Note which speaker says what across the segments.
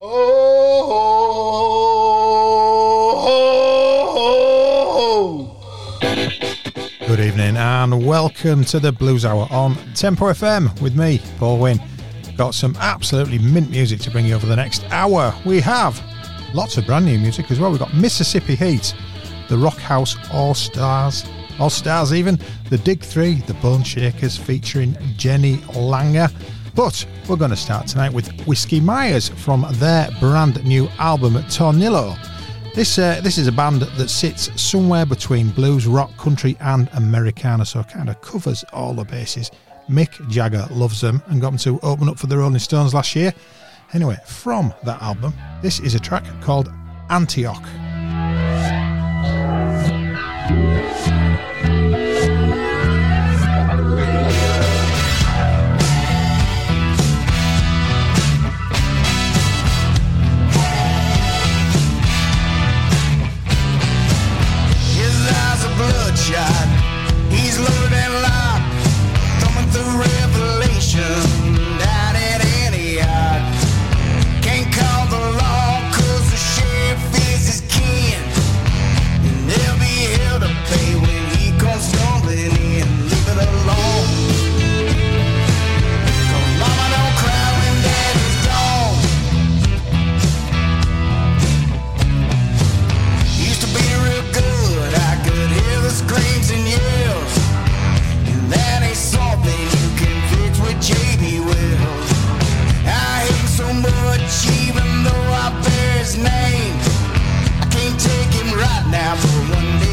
Speaker 1: Oh, Good evening and welcome to the Blues Hour on Tempo FM with me, Paul Wynn. Got some absolutely mint music to bring you over the next hour. We have lots of brand new music as well. We've got Mississippi Heat, the Rock House All Stars, All Stars even, the Dig 3, the Bone Shakers featuring Jenny Langer. But we're going to start tonight with Whiskey Myers from their brand new album Tornillo. This uh, this is a band that sits somewhere between blues, rock, country, and Americana, so kind of covers all the bases. Mick Jagger loves them and got them to open up for the Rolling Stones last year. Anyway, from that album, this is a track called Antioch. now for one day.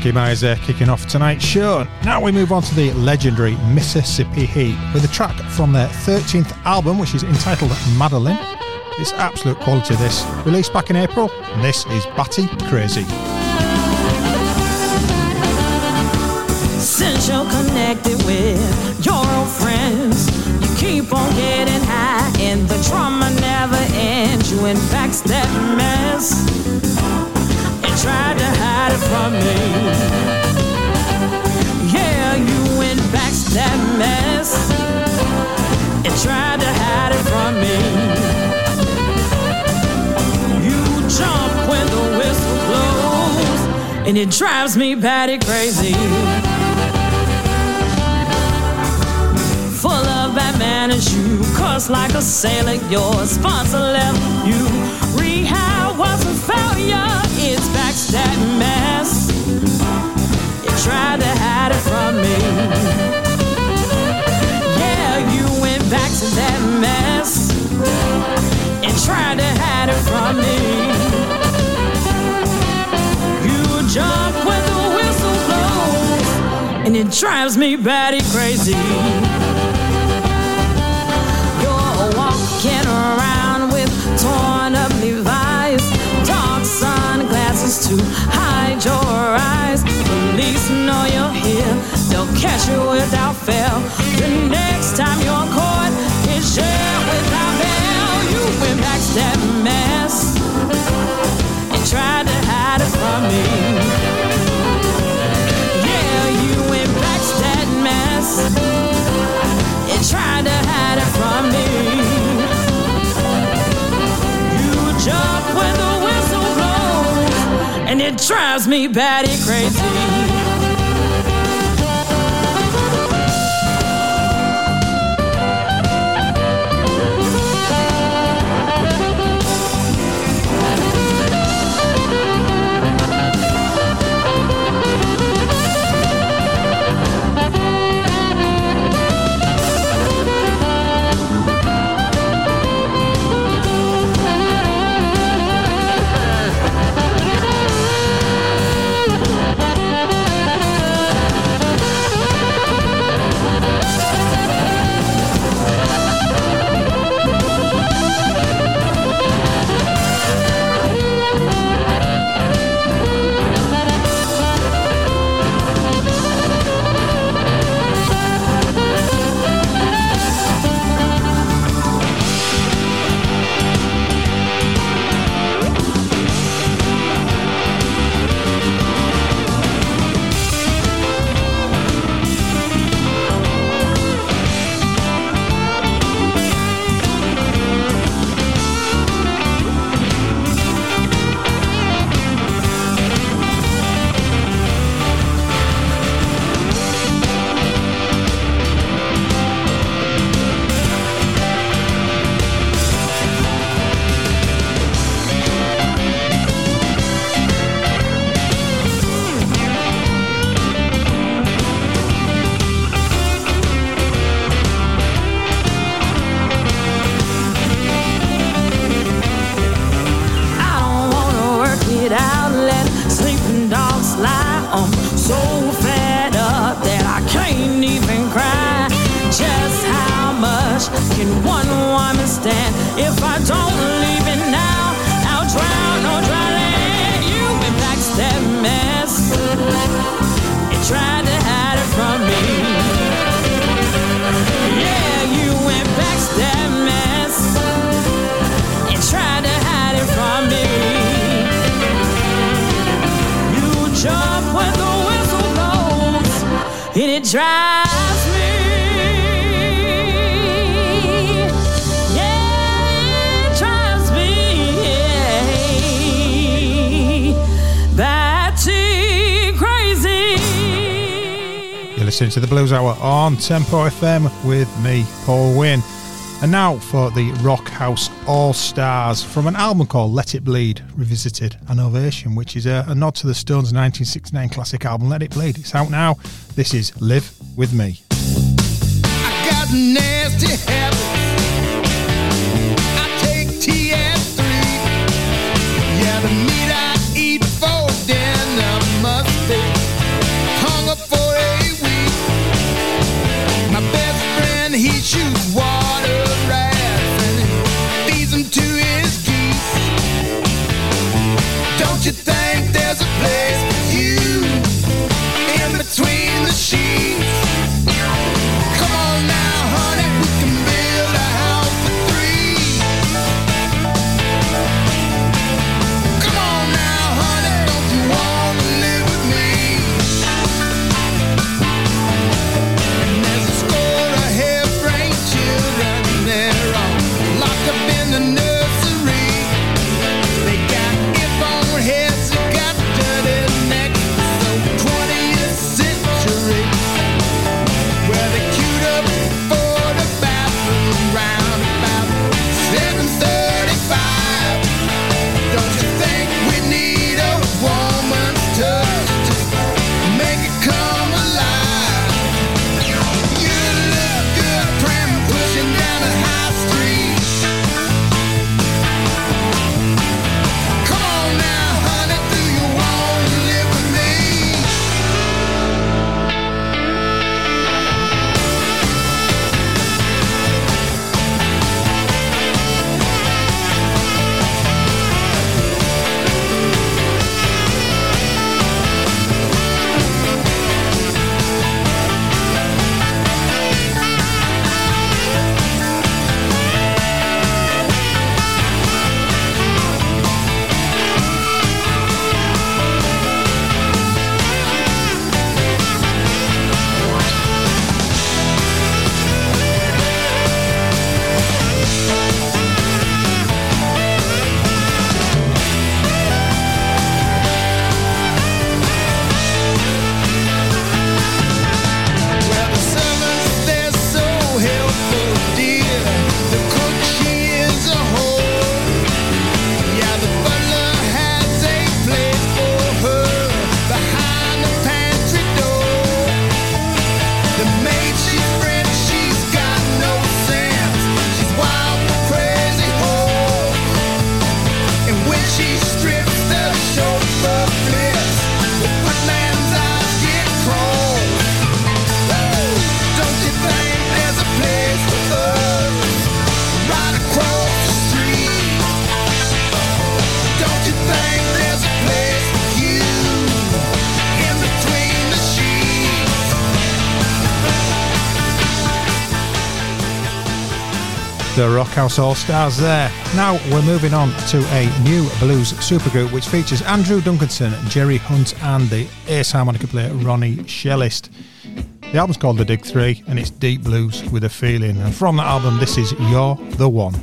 Speaker 1: Whiskey Myers kicking off tonight's show. Now we move on to the legendary Mississippi Heat with a track from their 13th album, which is entitled Madeline. It's absolute quality, this. Released back in April, and this is Batty Crazy.
Speaker 2: Since you're connected with your old friends, you keep on getting high, and the trauma never ends. You in backstab mess and tried to hide it from me. Yeah, you went back to that mess and tried to hide it from me. You jump when the whistle blows, and it drives me batty crazy. Full of bad manners, you cuss like a sailor. Your sponsor left you. Drives me batty crazy. Catch you without fail. The next time you're caught in jail without bail, you went back to that mess and tried to hide it from me. Yeah, you went back to that mess and tried to hide it from me. You jump when the whistle blows, and it drives me batty crazy.
Speaker 1: Listening to the Blues Hour on Tempo FM with me, Paul Wynn. And now for the Rock House All Stars from an album called Let It Bleed, Revisited an Ovation, which is a, a nod to the Stones' 1969 classic album Let It Bleed. It's out now. This is Live With Me.
Speaker 3: Rockhouse All Stars there. Now we're moving on to a new blues supergroup which features Andrew Duncanson, Gerry Hundt, and the ace harmonica player Ronnie Shellist. The album's called The Dig 3 and it's deep blues with a feeling. And from that album, this is You're the One.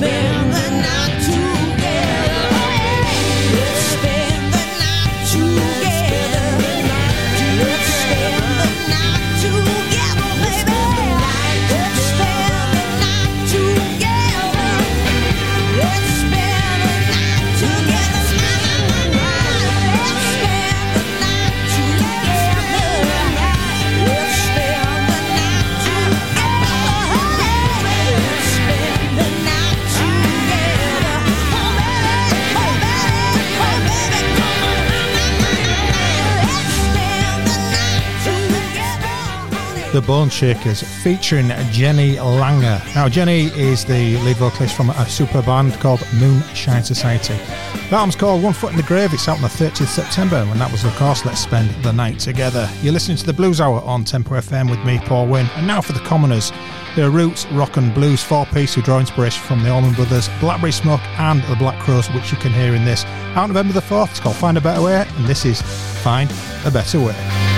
Speaker 4: man The
Speaker 5: Bone Shakers, featuring Jenny Langer. Now, Jenny is the lead vocalist from a super band called Moonshine Society. That album's called One Foot in the Grave. It's out on the 30th September, and that was, of course, Let's Spend the Night Together. You're listening to The Blues Hour on Tempo FM with me, Paul Wynn. And now for The Commoners. their roots, rock and blues four-piece who draw inspiration from the Allman Brothers, Blackberry Smoke and the Black Crowes, which you can hear in this. Out November the 4th, it's called Find a Better Way, and this is Find a Better Way.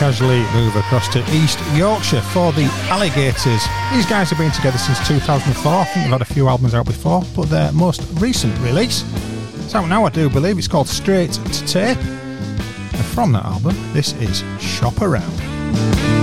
Speaker 6: Casually move across to East Yorkshire for the Alligators. These guys have been together since 2004. I think they've had a few albums out before, but their most recent release, it's out now I do believe, it's called Straight to Tape. And from that album, this is Shop Around.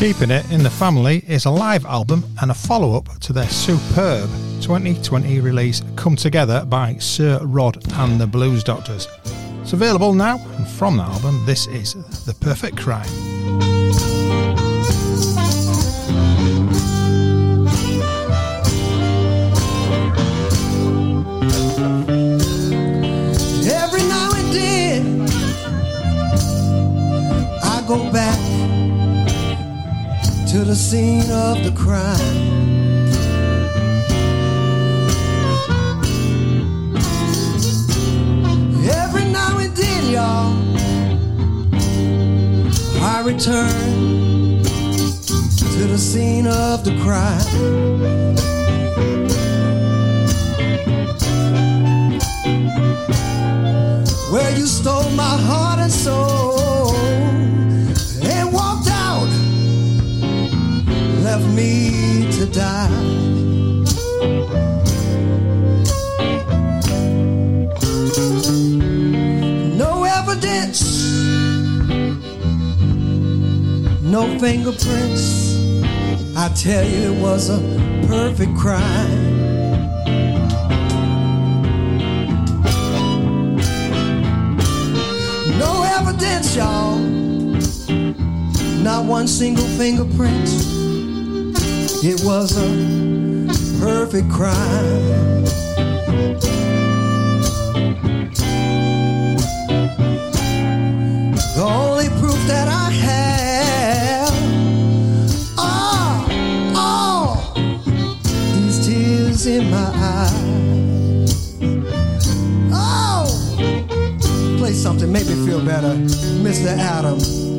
Speaker 6: Keeping It in the Family is a live album and a follow up to their superb 2020 release Come Together by Sir Rod and the Blues Doctors. It's available now, and from the album, this is The Perfect Crime.
Speaker 7: Go back to the scene of the crime. Every now and then, y'all, I return to the scene of the crime. where you stole my heart and soul left me to die. No evidence, no fingerprints.
Speaker 6: I tell you, it was a perfect crime. No evidence, y'all. Not one single fingerprint. It was a perfect crime. The only proof that I have are all these tears in my eyes. Oh, play something, make me feel better, Mr. Adams.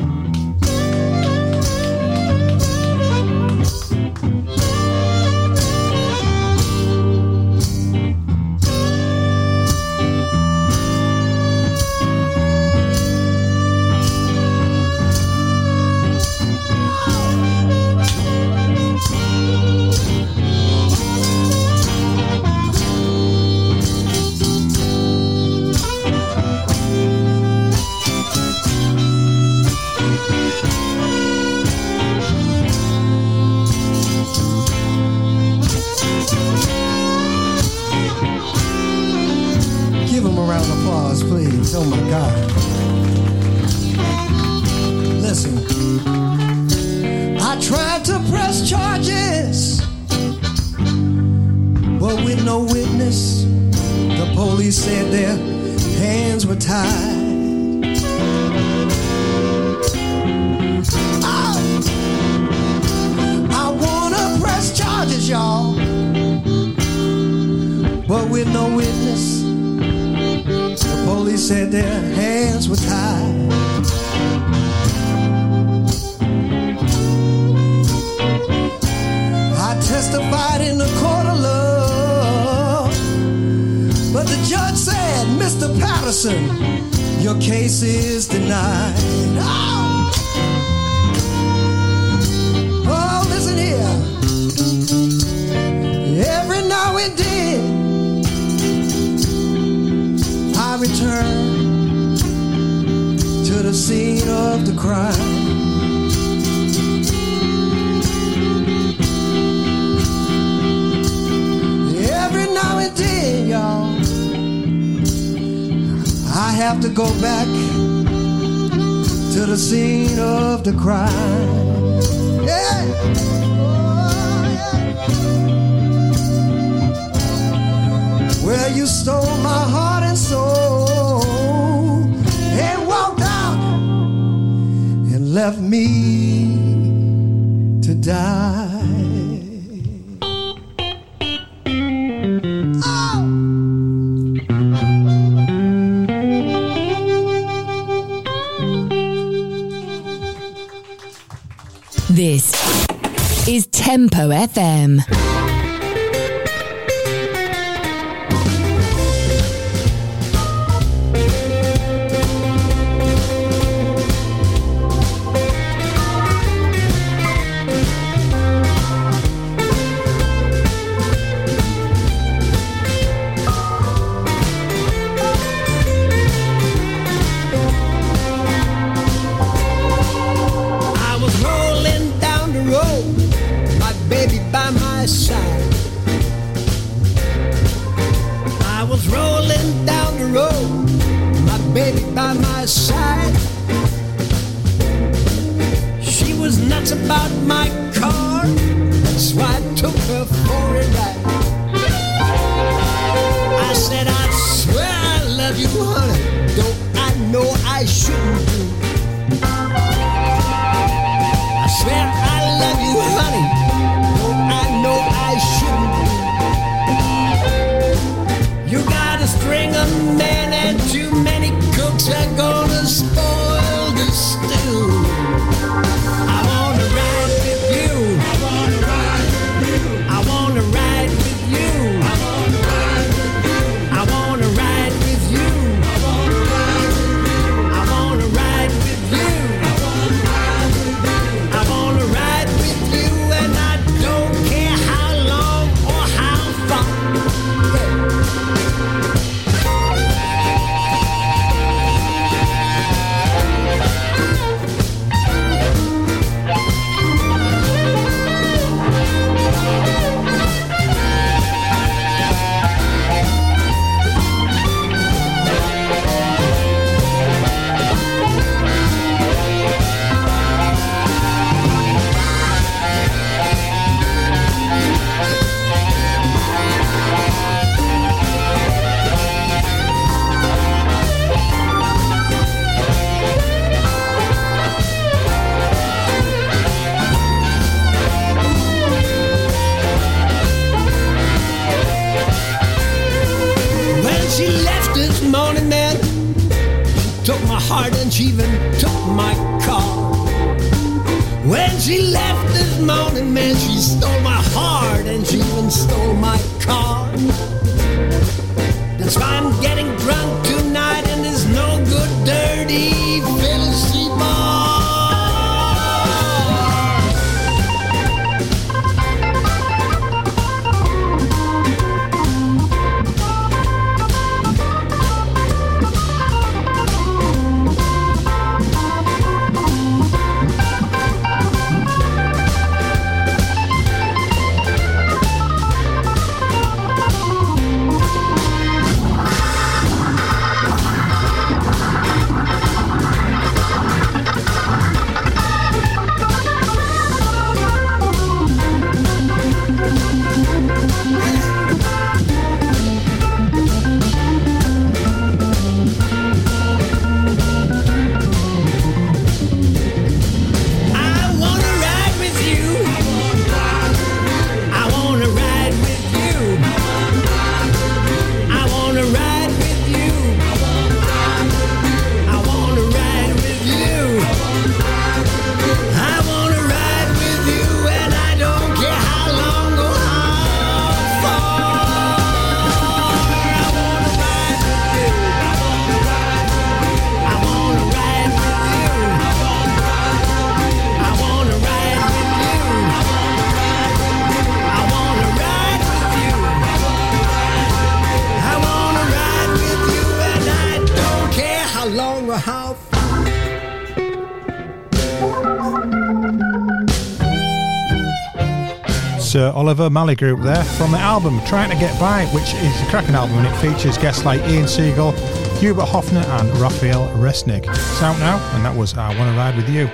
Speaker 6: cry. Every now and then, y'all, I have to go back to the scene of the crime. Yeah. Oh, yeah. Where you stole my heart and soul. left me to die.
Speaker 8: This is Tempo FM.
Speaker 6: heart and she even took my car. When she left this morning, man, she stole my heart and she even stole my
Speaker 9: Oliver Mally Group there from the album Trying to Get By, which is a cracking album and it features guests like Ian Siegel, Hubert Hofherr, and Raphael Wressnig. It's out now, and that was I Want to Ride with You.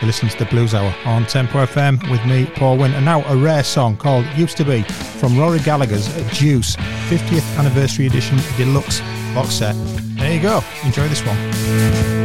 Speaker 9: You're listening to the Blues Hour on Tempo FM with me, Paul Wynn, and now a rare song called Used to Be from Rory Gallagher's Deuce 50th Anniversary Edition Deluxe box set. There you go, enjoy this one.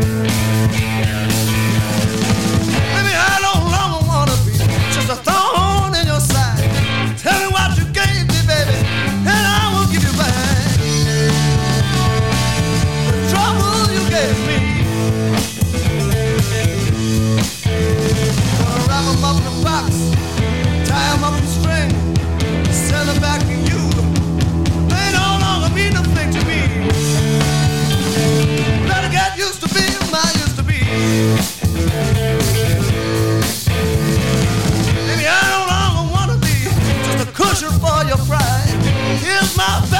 Speaker 10: my
Speaker 1: back.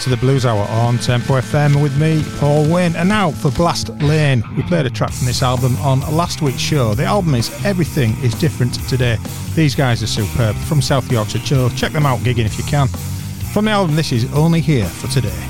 Speaker 1: listening to the Blues Hour on Tempo FM with me, Paul Wynne. And now for Blast Lane. We played a track from this album on last week's show. The album is Everything is Different Today. These guys are superb from South Yorkshire. Check them out gigging if you can. From the album, this is Only Here for Today.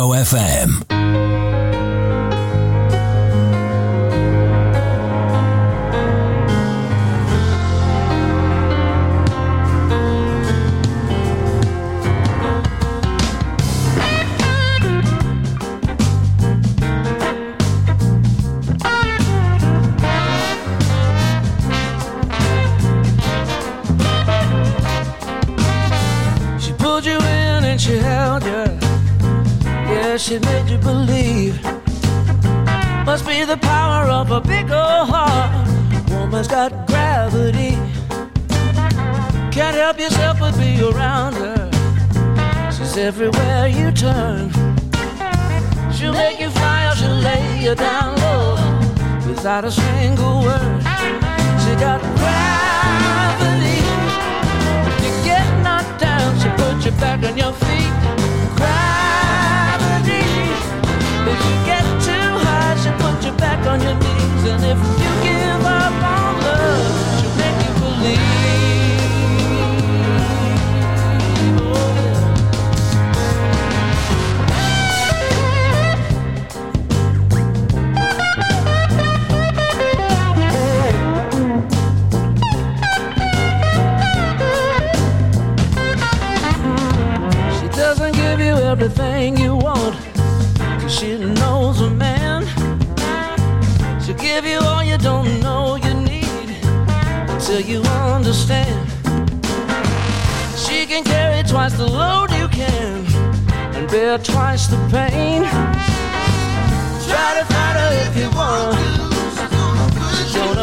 Speaker 5: O F M. FM.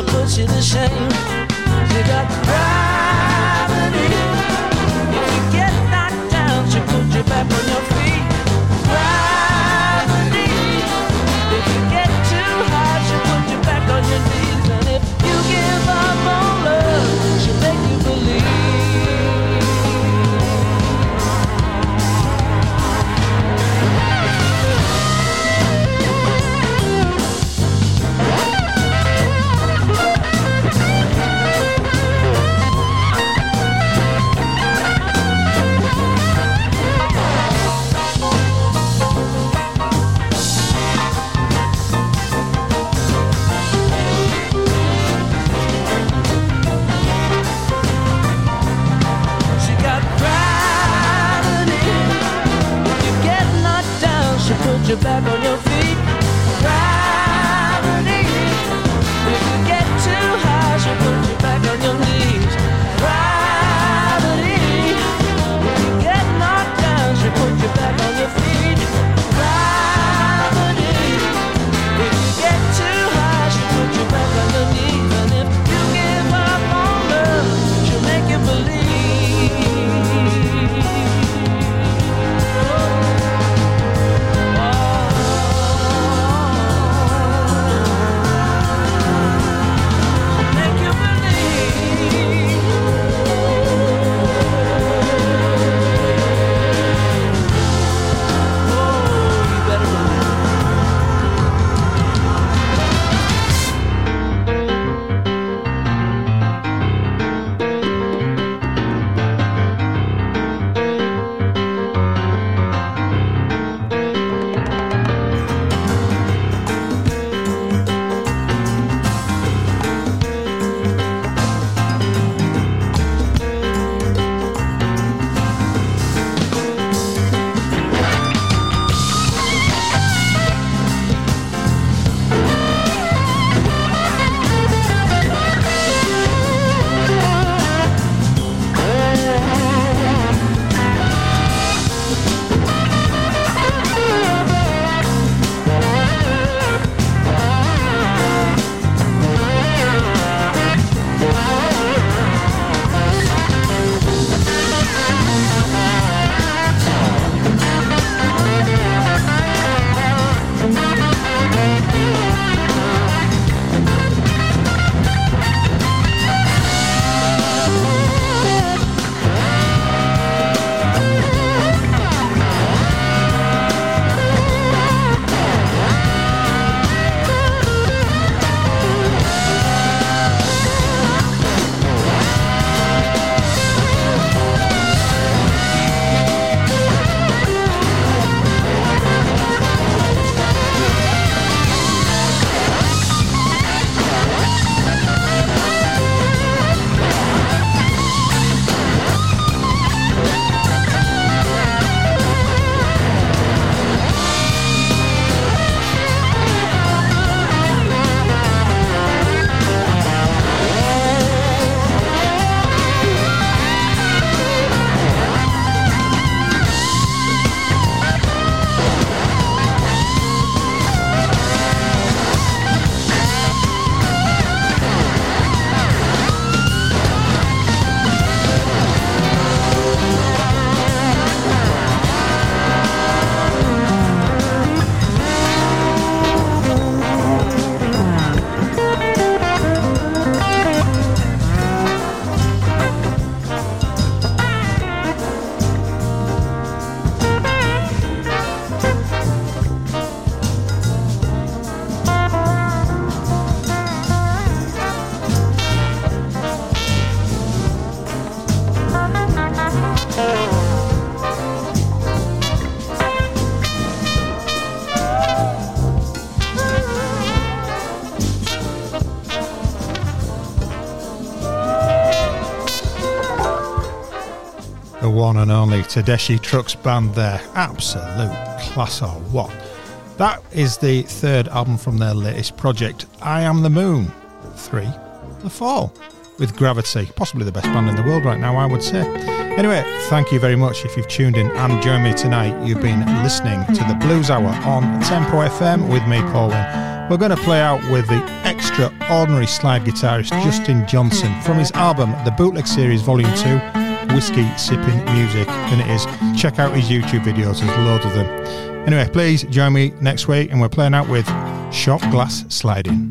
Speaker 5: Gonna put you to shame. You got gravity.
Speaker 9: Only Trucks Band there. Absolute class or what? That is the third album from their latest project, I Am the Moon. Three, The Fall, with Gravity. Possibly the best band in the world right now, I would say. Anyway, thank you very much if you've tuned in and joined me tonight. You've been listening to the Blues Hour on Tempo FM with me, Paul Wynn. We're going to play out with the extraordinary slide guitarist Justin Johnson from his album, The Bootleg Series Volume 2, Whiskey Sipping Music. than it is, check out his YouTube videos, there's loads of them. Anyway, please join me next week and we're playing out with Shot Glass Sliding.